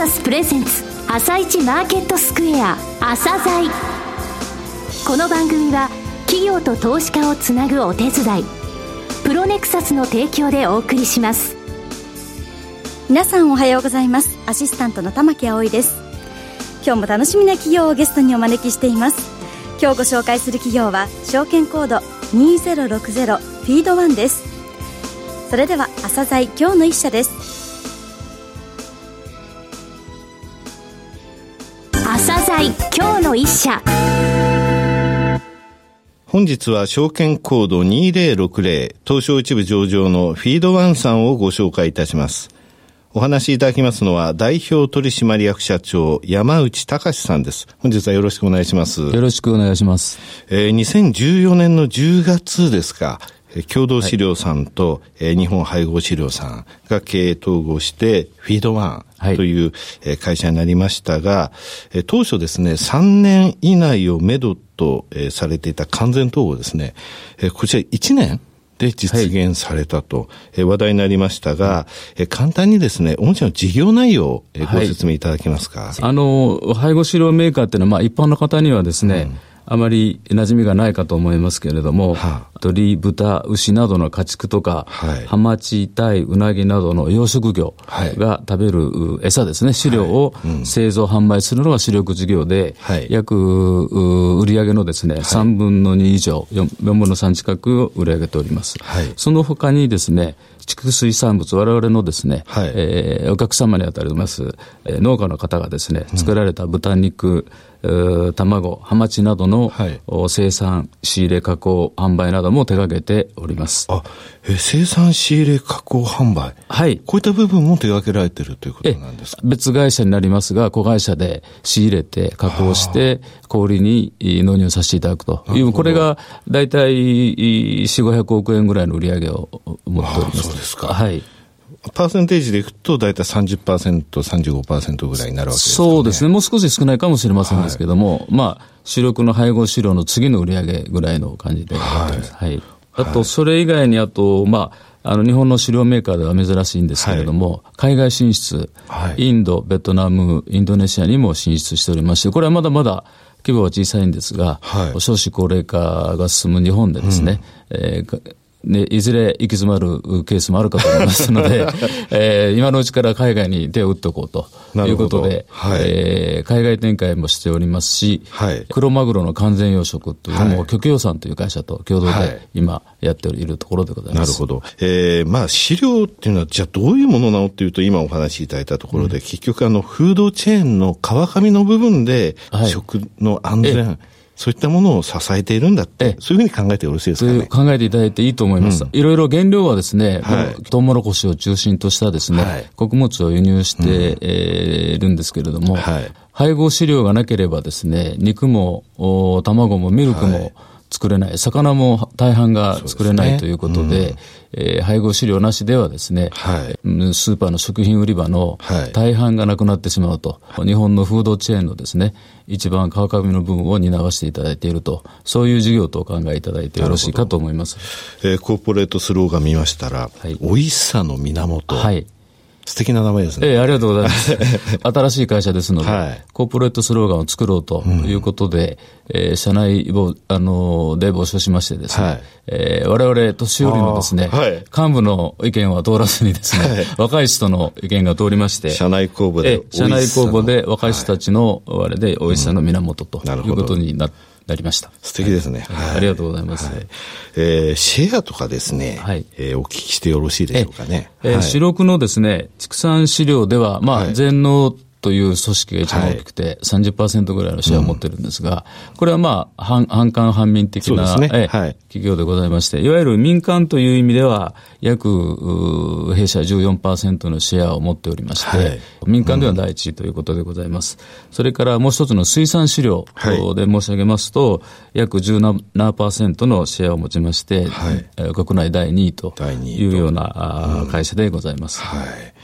サスプレゼンツ朝一マーケットスクエア朝鮮。この番組は企業と投資家をつなぐお手伝いプロネクサスの提供でお送りします。皆さんおはようございます。アシスタントの玉木葵です。今日も楽しみな企業をゲストにお招きしています。今日ご紹介する企業は証券コード2060フィードワンです。それでは朝鮮今日の一社です。今日の一社本日は証券コード2060東証一部上場のフィードワンさんをご紹介いたします。お話しいただきますのは代表取締役社長山内隆さんです。本日はよろしくお願いします。よろしくお願いします。えー、2014年の10月ですか。共同資料さんと、はい、日本配合資料さんが経営統合して、フィードワンという会社になりましたが、はい、当初ですね、3年以内をめどとされていた完全統合ですね、こちら1年で実現されたと、はい、話題になりましたが、え簡単にですね、御社の事業内容をご説明いただけますか？はい、あの、配合資料メーカーっていうのは、まあ一般の方にはですね、うんあまり馴染みがないかと思いますけれども、はあ、鳥、豚、牛などの家畜とか、はい、ハマチ、タイ、ウナギなどの養殖業が食べる餌ですね、飼料を製造、販売するのが主力事業で、はい、約売上のですね、はい、3分の2以上4、4分の3近くを売り上げております。はい、その他にですね、畜水産物、我々のですね、はい、えー、お客様にあたります、えー、農家の方がですね、作られた豚肉、卵、ハマチなどの、はい、生産、仕入れ、加工、販売なども手掛けております。あ、え生産、仕入れ、加工、販売。はい。こういった部分も手掛けられているということなんですか？別会社になりますが、子会社で仕入れて、加工して、小売に納入させていただくという、これが大体4、500億円ぐらいの売り上げを持っております。そうですか。はい。パーセンテージでいくと、大体30%、35%ぐらいになるわけですか、ね、そうですね。もう少し少ないかもしれませんですけども、はい、まあ、主力の配合資料の次の売り上げぐらいの感じで。はい。はい。あと、それ以外に、あと、まあ、あの、日本の飼料メーカーでは珍しいんですけれども、はい、海外進出、はい、インド、ベトナム、インドネシアにも進出しておりまして、これはまだまだ規模は小さいんですが、はい、少子高齢化が進む日本でですね、うん、えーね、いずれ行き詰まるケースもあるかと思いますので、えー、今のうちから海外に手を打っておこうということで、はい、えー、海外展開もしておりますし、はい、黒マグロの完全養殖というのも、極洋産という会社と共同で今やっているところでございます。なるほど。えー、まあ飼料っていうのは、じゃあどういうものなのっていうと、今お話しいただいたところで、うん、結局あの、フードチェーンの川上の部分で、食の安全、そういったものを支えているんだって、そういうふうに考えてよろしいですかね？考えていただいていいと思います。うん、いろいろ原料はですね、はい、トウモロコシを中心としたですね、はい、穀物を輸入して、い、るんですけれども、はい、配合飼料がなければですね、肉も卵もミルクも、作れない、魚も大半が作れない、ね、ということで、うん、えー、配合飼料なしではですね、はい、スーパーの食品売り場の大半がなくなってしまうと、はい、日本のフードチェーンのですね、一番川上の部分を担わせていただいていると、そういう事業とお考えいただいてよろしいかと思います。えー、コーポレートスローガン見ましたら、はい、美味しさの源。はい。素敵な名前ですね。ええありがとうございます。新しい会社ですので、はい、コーポレートスローガンを作ろうということで、うん、えー、社内を、あの、で募集しましてですね、はい、えー、我々年寄りのですね、はい、幹部の意見は通らずにですね、はい、若い人の意見が通りまして、社内公募で、社内公募で若い人たちの、あれで美味しさの源ということになって、なりました。素敵ですね。はい、ありがとうございます。はい、えー、シェアとかですね、はい、えー、お聞きしてよろしいでしょうかね。えー、はい、主力のですね、畜産飼料では、まあ、全農という組織が一番大きくて、30%ぐらいのシェアを持ってるんですが、これはまあ、反反官反民的な、ね。はい、企業でございまして、いわゆる民間という意味では、約、弊社14%のシェアを持っておりまして、はい、民間では第一位ということでございます。うん、それからもう一つの水産飼料で申し上げますと、約17%のシェアを持ちまして、はい、国内第2位というような会社でございます。はい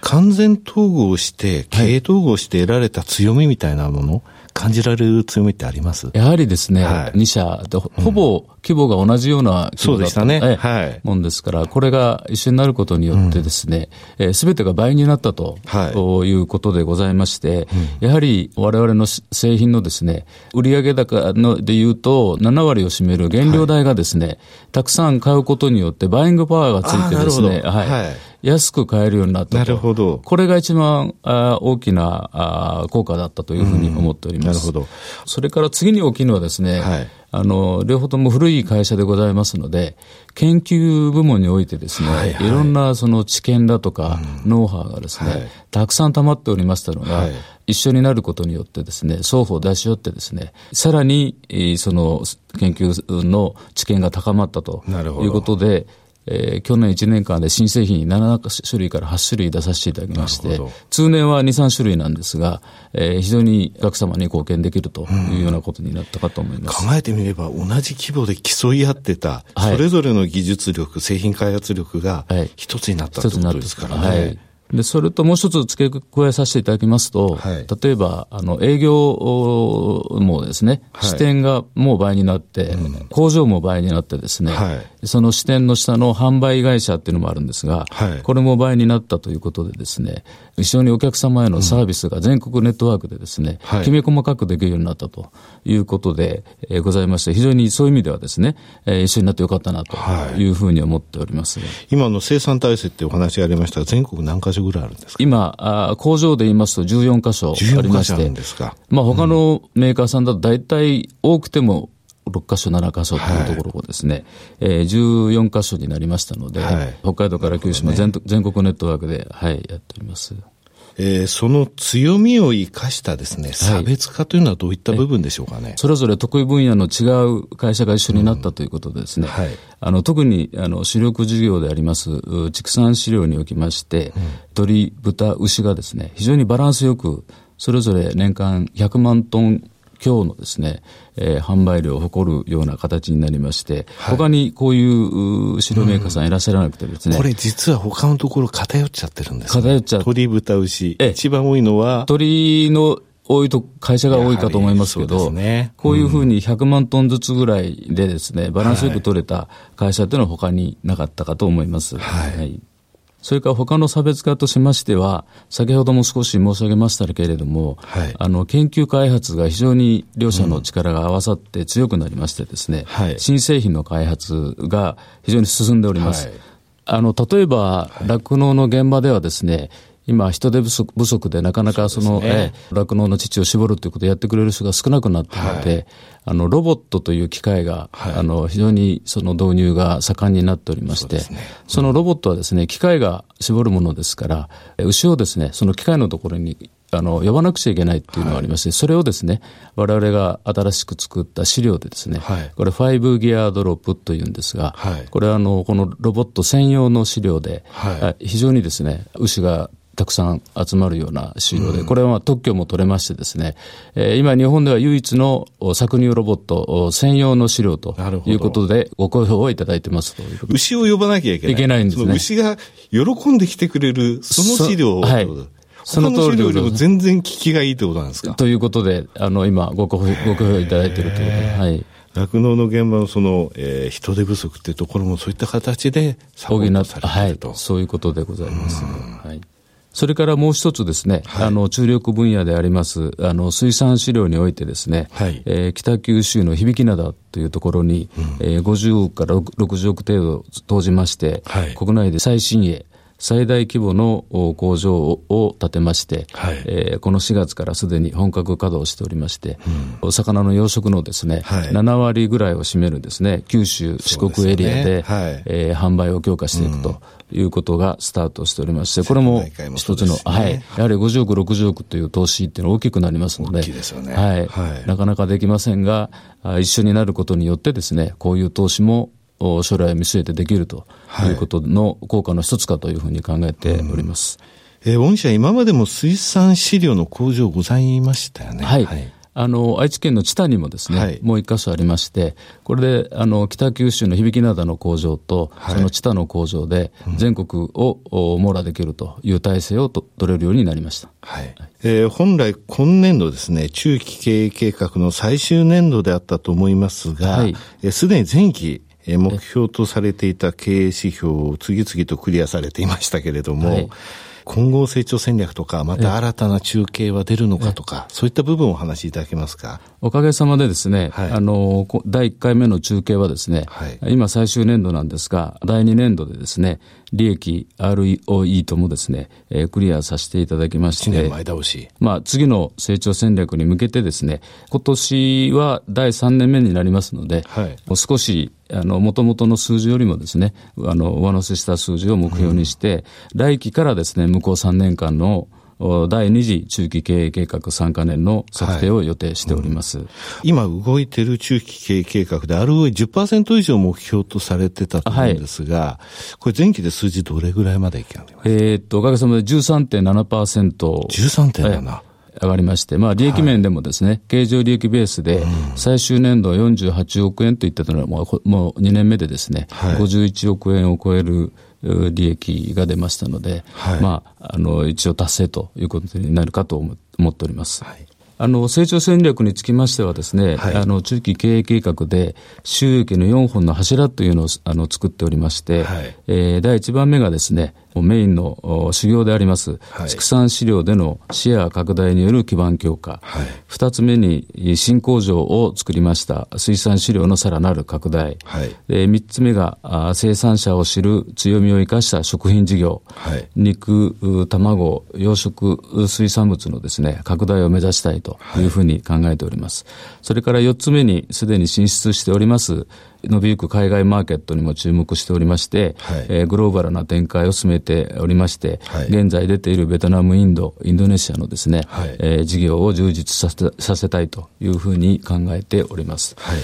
完全統合して、経営統合して得られた強みみたいなもの、感じられる強みってあります？やはりですね、はい、2社で、ほぼ規模が同じような規模だった、うん、ね、はい、もんですから、これが一緒になることによってですね、す、べ、てが倍になったと、はい、いうことでございまして、うん、やはり我々の製品のですね、売上高のでいうと、7割を占める原料代がですね、はい、たくさん買うことによって、バイングパワーがついてですね、はい、はい安く買えるようになったと。なるほど。これが一番あ大きなあ効果だったというふうに思っております。なるほど。それから次に大きいのはですね、はい、あの、両方とも古い会社でございますので、研究部門においてですね、はいはい、いろんなその知見だとか、ノウハウがですね、はい、たくさん溜まっておりましたのが、はい、一緒になることによってですね、双方出し合ってですね、さらに、その研究の知見が高まったということで、えー、去年1年間で新製品7種類から8種類出させていただきまして、通年は2、3種類なんですが、えー、非常にお客様に貢献できるというようなことになったかと思います。考えてみれば、同じ規模で競い合ってた、それぞれの技術力、製品開発力が一つになったということですからね。はいで、それともう一つ付け加えさせていただきますと、はい、例えば、あの、営業もですね、はい、支店がもう倍になって、うん、工場も倍になってですね、はい、その支店の下の販売会社っていうのもあるんですが、これも倍になったということでですね、一緒にお客様へのサービスが全国ネットワークでですね、うん、きめ細かくできるようになったということで、えー、ございまして、非常にそういう意味ではですね、えー、一緒になってよかったなとい。うふうに思っております。今の生産体制ってお話がありましたが、全国何箇所ぐらいあるんですか？今あ、工場で言いますと14箇所ありまして、まあ他のメーカーさんだと大体多くても6箇所、7箇所というところをですね、はい、えー、14箇所になりましたので、はい、北海道から九州も全,、全国ネットワークで、はい、やっております。えー、その強みを生かしたですね、差別化というのはどういった部分でしょうかね？それぞれ得意分野の違う会社が一緒になったということでですね、うんはい、あの特にあの主力事業であります畜産飼料におきまして、うん、鶏、豚、牛がですね、非常にバランスよく、それぞれ年間100万トン強のですね、えー、販売量を誇るような形になりまして、はい、他にこういう飼料メーカーさんいらっしゃらなくてですね、うん、これ実は他のところ偏っちゃってるんです、ね、偏っちゃう。鳥、豚、牛。一番多いのは？鳥の多いと、会社が多いかと思いますけど、ね、こういうふうに100万トンずつぐらいでですね、バランスよく取れた会社というのは他になかったかと思います。はい、はいそれから他の差別化としましては、先ほども少し申し上げましたけれども、はい、あの研究開発が非常に両者の力が合わさって強くなりましてですね、うん新製品の開発が非常に進んでおります。はい、あの例えば酪農、の現場ではですね、今、人手不足不足でなかなかその、酪農、の乳を絞るということをやってくれる人が少なくなっていて、はい、あの、ロボットという機械が、はい、あの、非常にその導入が盛んになっておりまして、そ、ねうん、そのロボットはですね、機械が絞るものですから、牛をですね、その機械のところにあの、呼ばなくちゃいけないっていうのがありまして、はい、それをですね、我々が新しく作った資料でですね、はい、これ5ギアドロップというんですが、はい、これはあの、このロボット専用の資料で、非常にですね、牛がたくさん集まるような仕様で、これは特許も取れましてですね、えー、今日本では唯一の搾乳ロボット専用の資料ということでご好評をいただいてますと牛を呼ばなきゃいけない。いけないんですね。牛が喜んできてくれる、その資料を。はい。その通りでよりも全然効きがいいってことなんですか？ということで、あの、今ご好評、ご好評いただいているということで、はい。酪農の現場のその、えー、人手不足っていうところもそういった形でサポートされていると。はい、そういうことでございます。はい。それからもう一つですね、はい、あの、注力分野であります、あの、水産飼料においてですね、はい、えー、北九州の響灘というところに、うん、えー、50から60億程度投じまして、はい、国内で最新鋭、最大規模の工場を建てまして、はい、えー、この4月からすでに本格稼働しておりまして、うん、お魚の養殖のですね、はい、7割ぐらいを占めるですね、九州、四国エリアで、で、ねはい、えー、販売を強化していくと。いうことがスタートしておりまして、これも一つの、ね、はい、やはり50億、60億という投資っていうのは大きくなりますので、ね、はい、はい、なかなかできませんが、一緒になることによってですね、こういう投資も将来を見据えてできるということの効果の一つかというふうに考えております。えー、御社今までも水産飼料の工場ございましたよね。はい。はい、あの、愛知県の知多にもですね、はい、もう一箇所ありまして、これで、あの、北九州の響灘の工場と、はい、その知多の工場で、全国を網羅できるという体制をと取れるようになりました。はい。えー、本来、今年度ですね、中期経営計画の最終年度であったと思いますが、す、はい、で、に前期、目標とされていた経営指標を次々とクリアされていましたけれども、はい今後成長戦略とか、また新たな中継は出るのかとか、そういった部分をお話しいただけますか？おかげさまでですね、はい、あの、第1回目の中継はですね、はい、今最終年度なんですが、第2年度でですね、利益 ROE ともですね、えー、クリアさせていただきまして、前倒し。まあ、次の成長戦略に向けてですね、今年は第3年目になりますので、はい、少し、あの、もともとの数字よりもですね、あの、上乗せした数字を目標にして、うん、来期からですね、向こう3年間の第2次中期経営計画3か年の策定を予定しております、はいうん、今動いている中期経営計画で ROE10% 以上目標とされてたと思うんですが、はい、これ前期で数字どれぐらいまでいきまえー、っと、おかげさまで13.7%。13.7? 上がりまして、まあ、利益面でもですね、はい、経常利益ベースで、最終年度48億円といったのはもう、もう2年目でですね、はい、51億円を超える利益が出ましたので、はい、まあ、あの、一応達成ということになるかと思っております。はい。あの、成長戦略につきましてはですね、はい、あの、中期経営計画で収益の4本の柱というのを、あの、作っておりまして、はい、えー、第1番目がですね、メインの修行であります、はい、畜産飼料でのシェア拡大による基盤強化、はい、2つ目に新工場を作りました。水産飼料のさらなる拡大、はい、で3つ目が生産者を知る強みを生かした食品事業、はい、肉、卵、養殖水産物のですね、拡大を目指したいというふうに考えております。それから4つ目にすでに進出しております伸びゆく海外マーケットにも注目しておりまして、はい、えー、グローバルな展開を進めておりまして、はい、現在出ているベトナム、インド、インドネシアのですね、はい、えー、事業を充実させさせたいというふうに考えております。はい。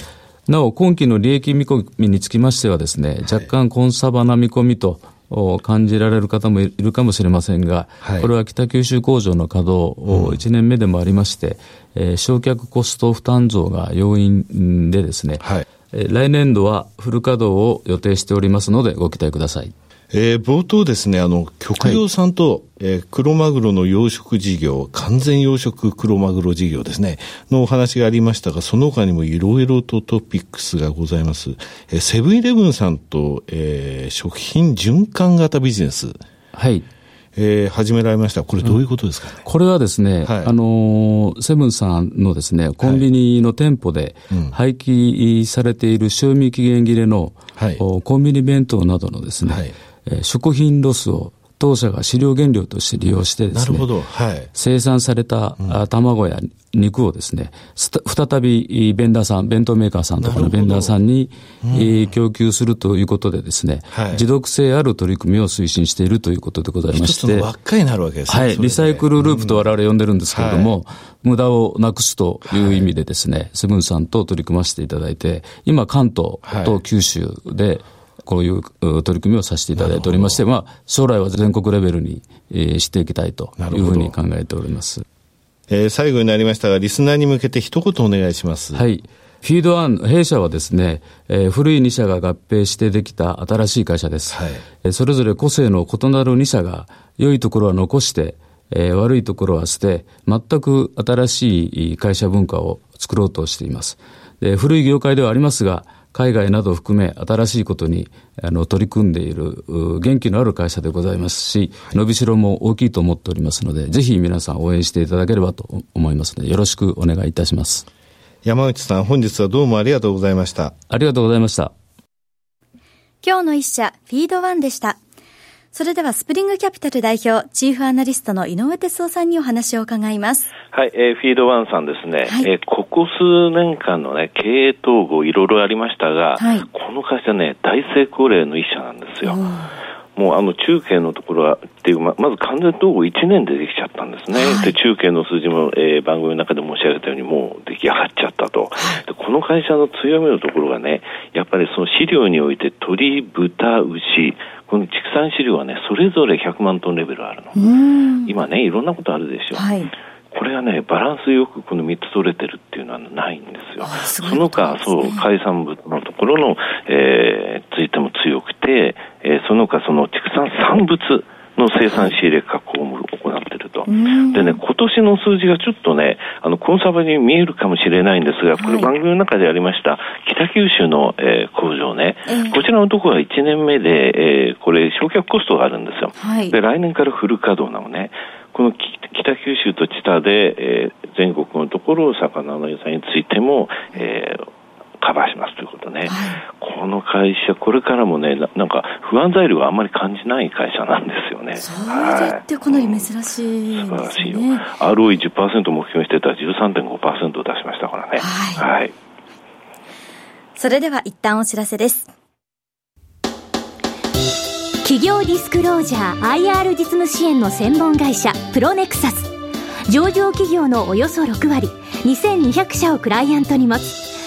なお、今期の利益見込みにつきましてはですね、若干コンサバな見込みと感じられる方もいるかもしれませんが、はい、これは北九州工場の稼働を1年目でもありまして、うん、えー、焼却コスト負担増が要因でですね、はい、来年度はフル稼働を予定しておりますので、ご期待ください。えー、冒頭ですね、あの、極洋産と、はい、えー、黒マグロの養殖事業、完全養殖黒マグロ事業ですね、のお話がありましたが、その他にもいろいろとトピックスがございます。えー、セブンイレブンさんと、えー、食品循環型ビジネス。はい。えー、始められました。これどういうことですかね、うん、これはですね、はい、あのセブンさんのですね、コンビニの店舗で廃棄されている賞味期限切れの、はい、コンビニ弁当などのですね、はい、えー、食品ロスを当社が飼料原料として利用してですね、はい、生産された、卵や肉をですね、再びベンダーさん、弁当メーカーさんとかのベンダーさんに、う、供給するということでですね、はい、持続性ある取り組みを推進しているということでございまして、輪っかになるわけですね。はい、リサイクルループと我々呼んでるんですけれども、うん、無駄をなくすという意味でですね、セブンさんと取り組ませていただいて、今関東と九州で、こういう取り組みをさせていただいておりまして、まあ、将来は全国レベルに、えー、していきたいというふうに考えております。えー、最後になりましたが、リスナーに向けて一言お願いします。はい。フィードワン、弊社はですね、えー、古い2社が合併してできた新しい会社です。はい、えー、それぞれ個性の異なる2社が、良いところは残して、えー、悪いところは捨て、全く新しい会社文化を作ろうとしています。で古い業界ではありますが、海外などを含め新しいことにあの取り組んでいる元気のある会社でございますし、伸びしろも大きいと思っておりますので、ぜひ皆さん応援していただければと思いますので、よろしくお願いいたします。山内さん、本日はどうもありがとうございました。ありがとうございました。今日の一社、フィードワンでした。それではスプリングキャピタル代表、チーフアナリストの井上哲夫さんにお話を伺います。はい、えー、フィードワンさんですね、はい、えー、ここ数年間のね、経営統合いろいろありましたが、はい、この会社ね、大成功例の一社なんですよ。もうあの中継のところはっていうままず完全統合1年でできちゃったんですね、はい、で中継の数字も、えー、番組の中で申し上げたようにもう出来上がっちゃったと、でこの会社の強みのところがねやっぱりその飼料において鶏、豚、牛この畜産飼料はねそれぞれ100万トンレベルあるの。今ねいろんなことあるでしょ、はい。これがね、バランスよくこの3つ取れてるっていうのはないんですよ。すその他、そう、海産物のところの、えー、ついても強くて、えー、その他、その畜産産物の生産仕入れ加工も行っていると。でね、今年の数字がちょっとね、あの、コンサバに見えるかもしれないんですが、これ番組の中でありました、北九州の、えー、工場ね、こちらのところは1年目で、えー、これ、焼却コストがあるんですよ。はい、で、来年からフル稼働なのね。この北九州と知多で、えー、全国のところ、魚の野菜についても、えー、カバーしますということね、はい、この会社、これからもねな、なんか不安材料があんまり感じない会社なんですよね。それってかなり珍しい、ね、素晴らしいよ。ROE10% 目標にしてたら13.5%を出しましたからね。はい、はい、それでは一旦お知らせです。企業ディスクロージャー IR 実務支援の専門会社プロネクサス上場企業のおよそ6割2200社をクライアントに持つ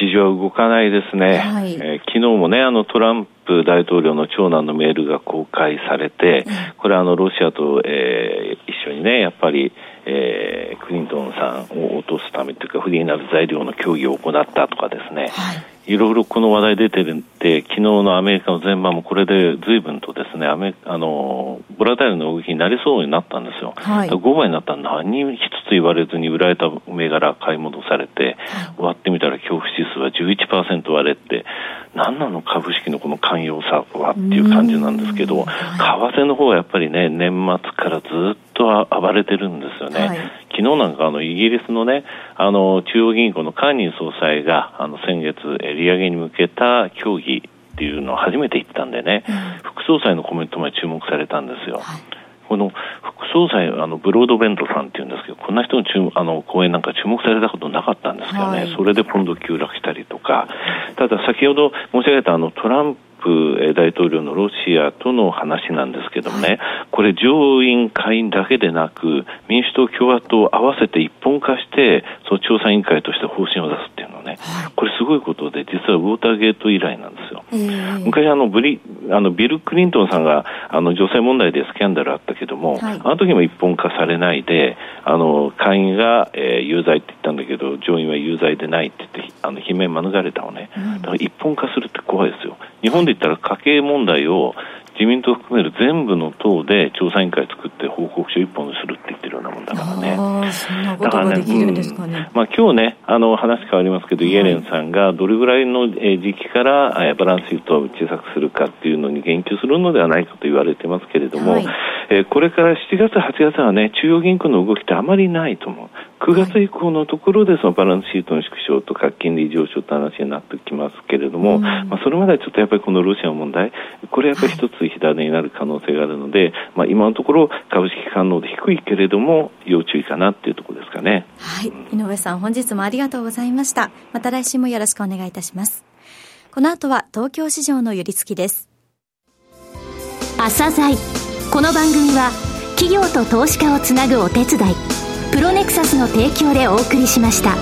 市場は動かないですね。はい、えー、昨日もね、あのトランプ大統領の長男のメールが公開されて、これはあのロシアと、えー、一緒にね、やっぱり、えー、クリントンさんを落とすためというか、不利になる材料の協議を行ったとかですね、はいいろいろこの話題出てるんで、昨日のアメリカの前場もこれで随分とですね、アメあの、ボラタイルの動きになりそうになったんですよ。はい、5倍になったら何一つ言われずに売られた銘柄買い戻されて、終わってみたら恐怖指数は11%割れって、何なの株式のこの寛容さはっていう感じなんですけど、為替の方はやっぱりね、年末からずっと暴れてるんですよね。はい、昨日なんかあのイギリスのね、あの中央銀行のカーニー総裁があの先月、利上げに向けた協議っていうのを初めて言ったんでね、うん、副総裁のコメントまで注目されたんですよ。はいこの副総裁、あのブロードベントさんっていうんですけど、こんな人の注あの講演なんか注目されたことなかったんですけどね、はい、それでポンド急落したりとか、ただ先ほど申し上げたあのトランププ大統領のロシアとの話なんですけどもね、これ上院、下院だけでなく、民主党、共和党合わせて一本化して、その調査委員会として方針を出すっていうのはね、これすごいことで、実はウォーターゲート以来なんですよ。昔あのブリあのビル・クリントンさんがあの女性問題でスキャンダルあったけども、はい、あの時も一本化されないで、あの会員が、えー、有罪って言ったんだけど、上院は有罪でないって言って、あの罷免免れたのね、だから一本化するって怖いですよ。日本で言ったら家計問題を自民党含める全部の党で調査委員会作って報告書一本にするって言ってるようなもんだからね。あそんなことができるん。まあ今日ね、あの話変わりますけど、イエレンさんがどれぐらいの時期からバランスシートを小さくするかっていうのに言及するのではないかと言われてますけれども、はい、えこれから7月、8月はね、中央銀行の動きってあまりないと思う。9月以降のところでそのバランスシートの縮小とか金利上昇という話になってきますけれども、うん、まあ、それまではちょっとやっぱりこのロシアの問題、これやっぱり一つ火種になる可能性があるので、まあ、今のところ株式反応で低いけれども要注意かなっていうところですかね。はい、井上さん本日もありがとうございました。また来週もよろしくお願いいたします。この後は東京市場の寄り付きです。朝鮮この番組は企業と投資家をつなぐお手伝いプロネクサスの提供でお送りしました。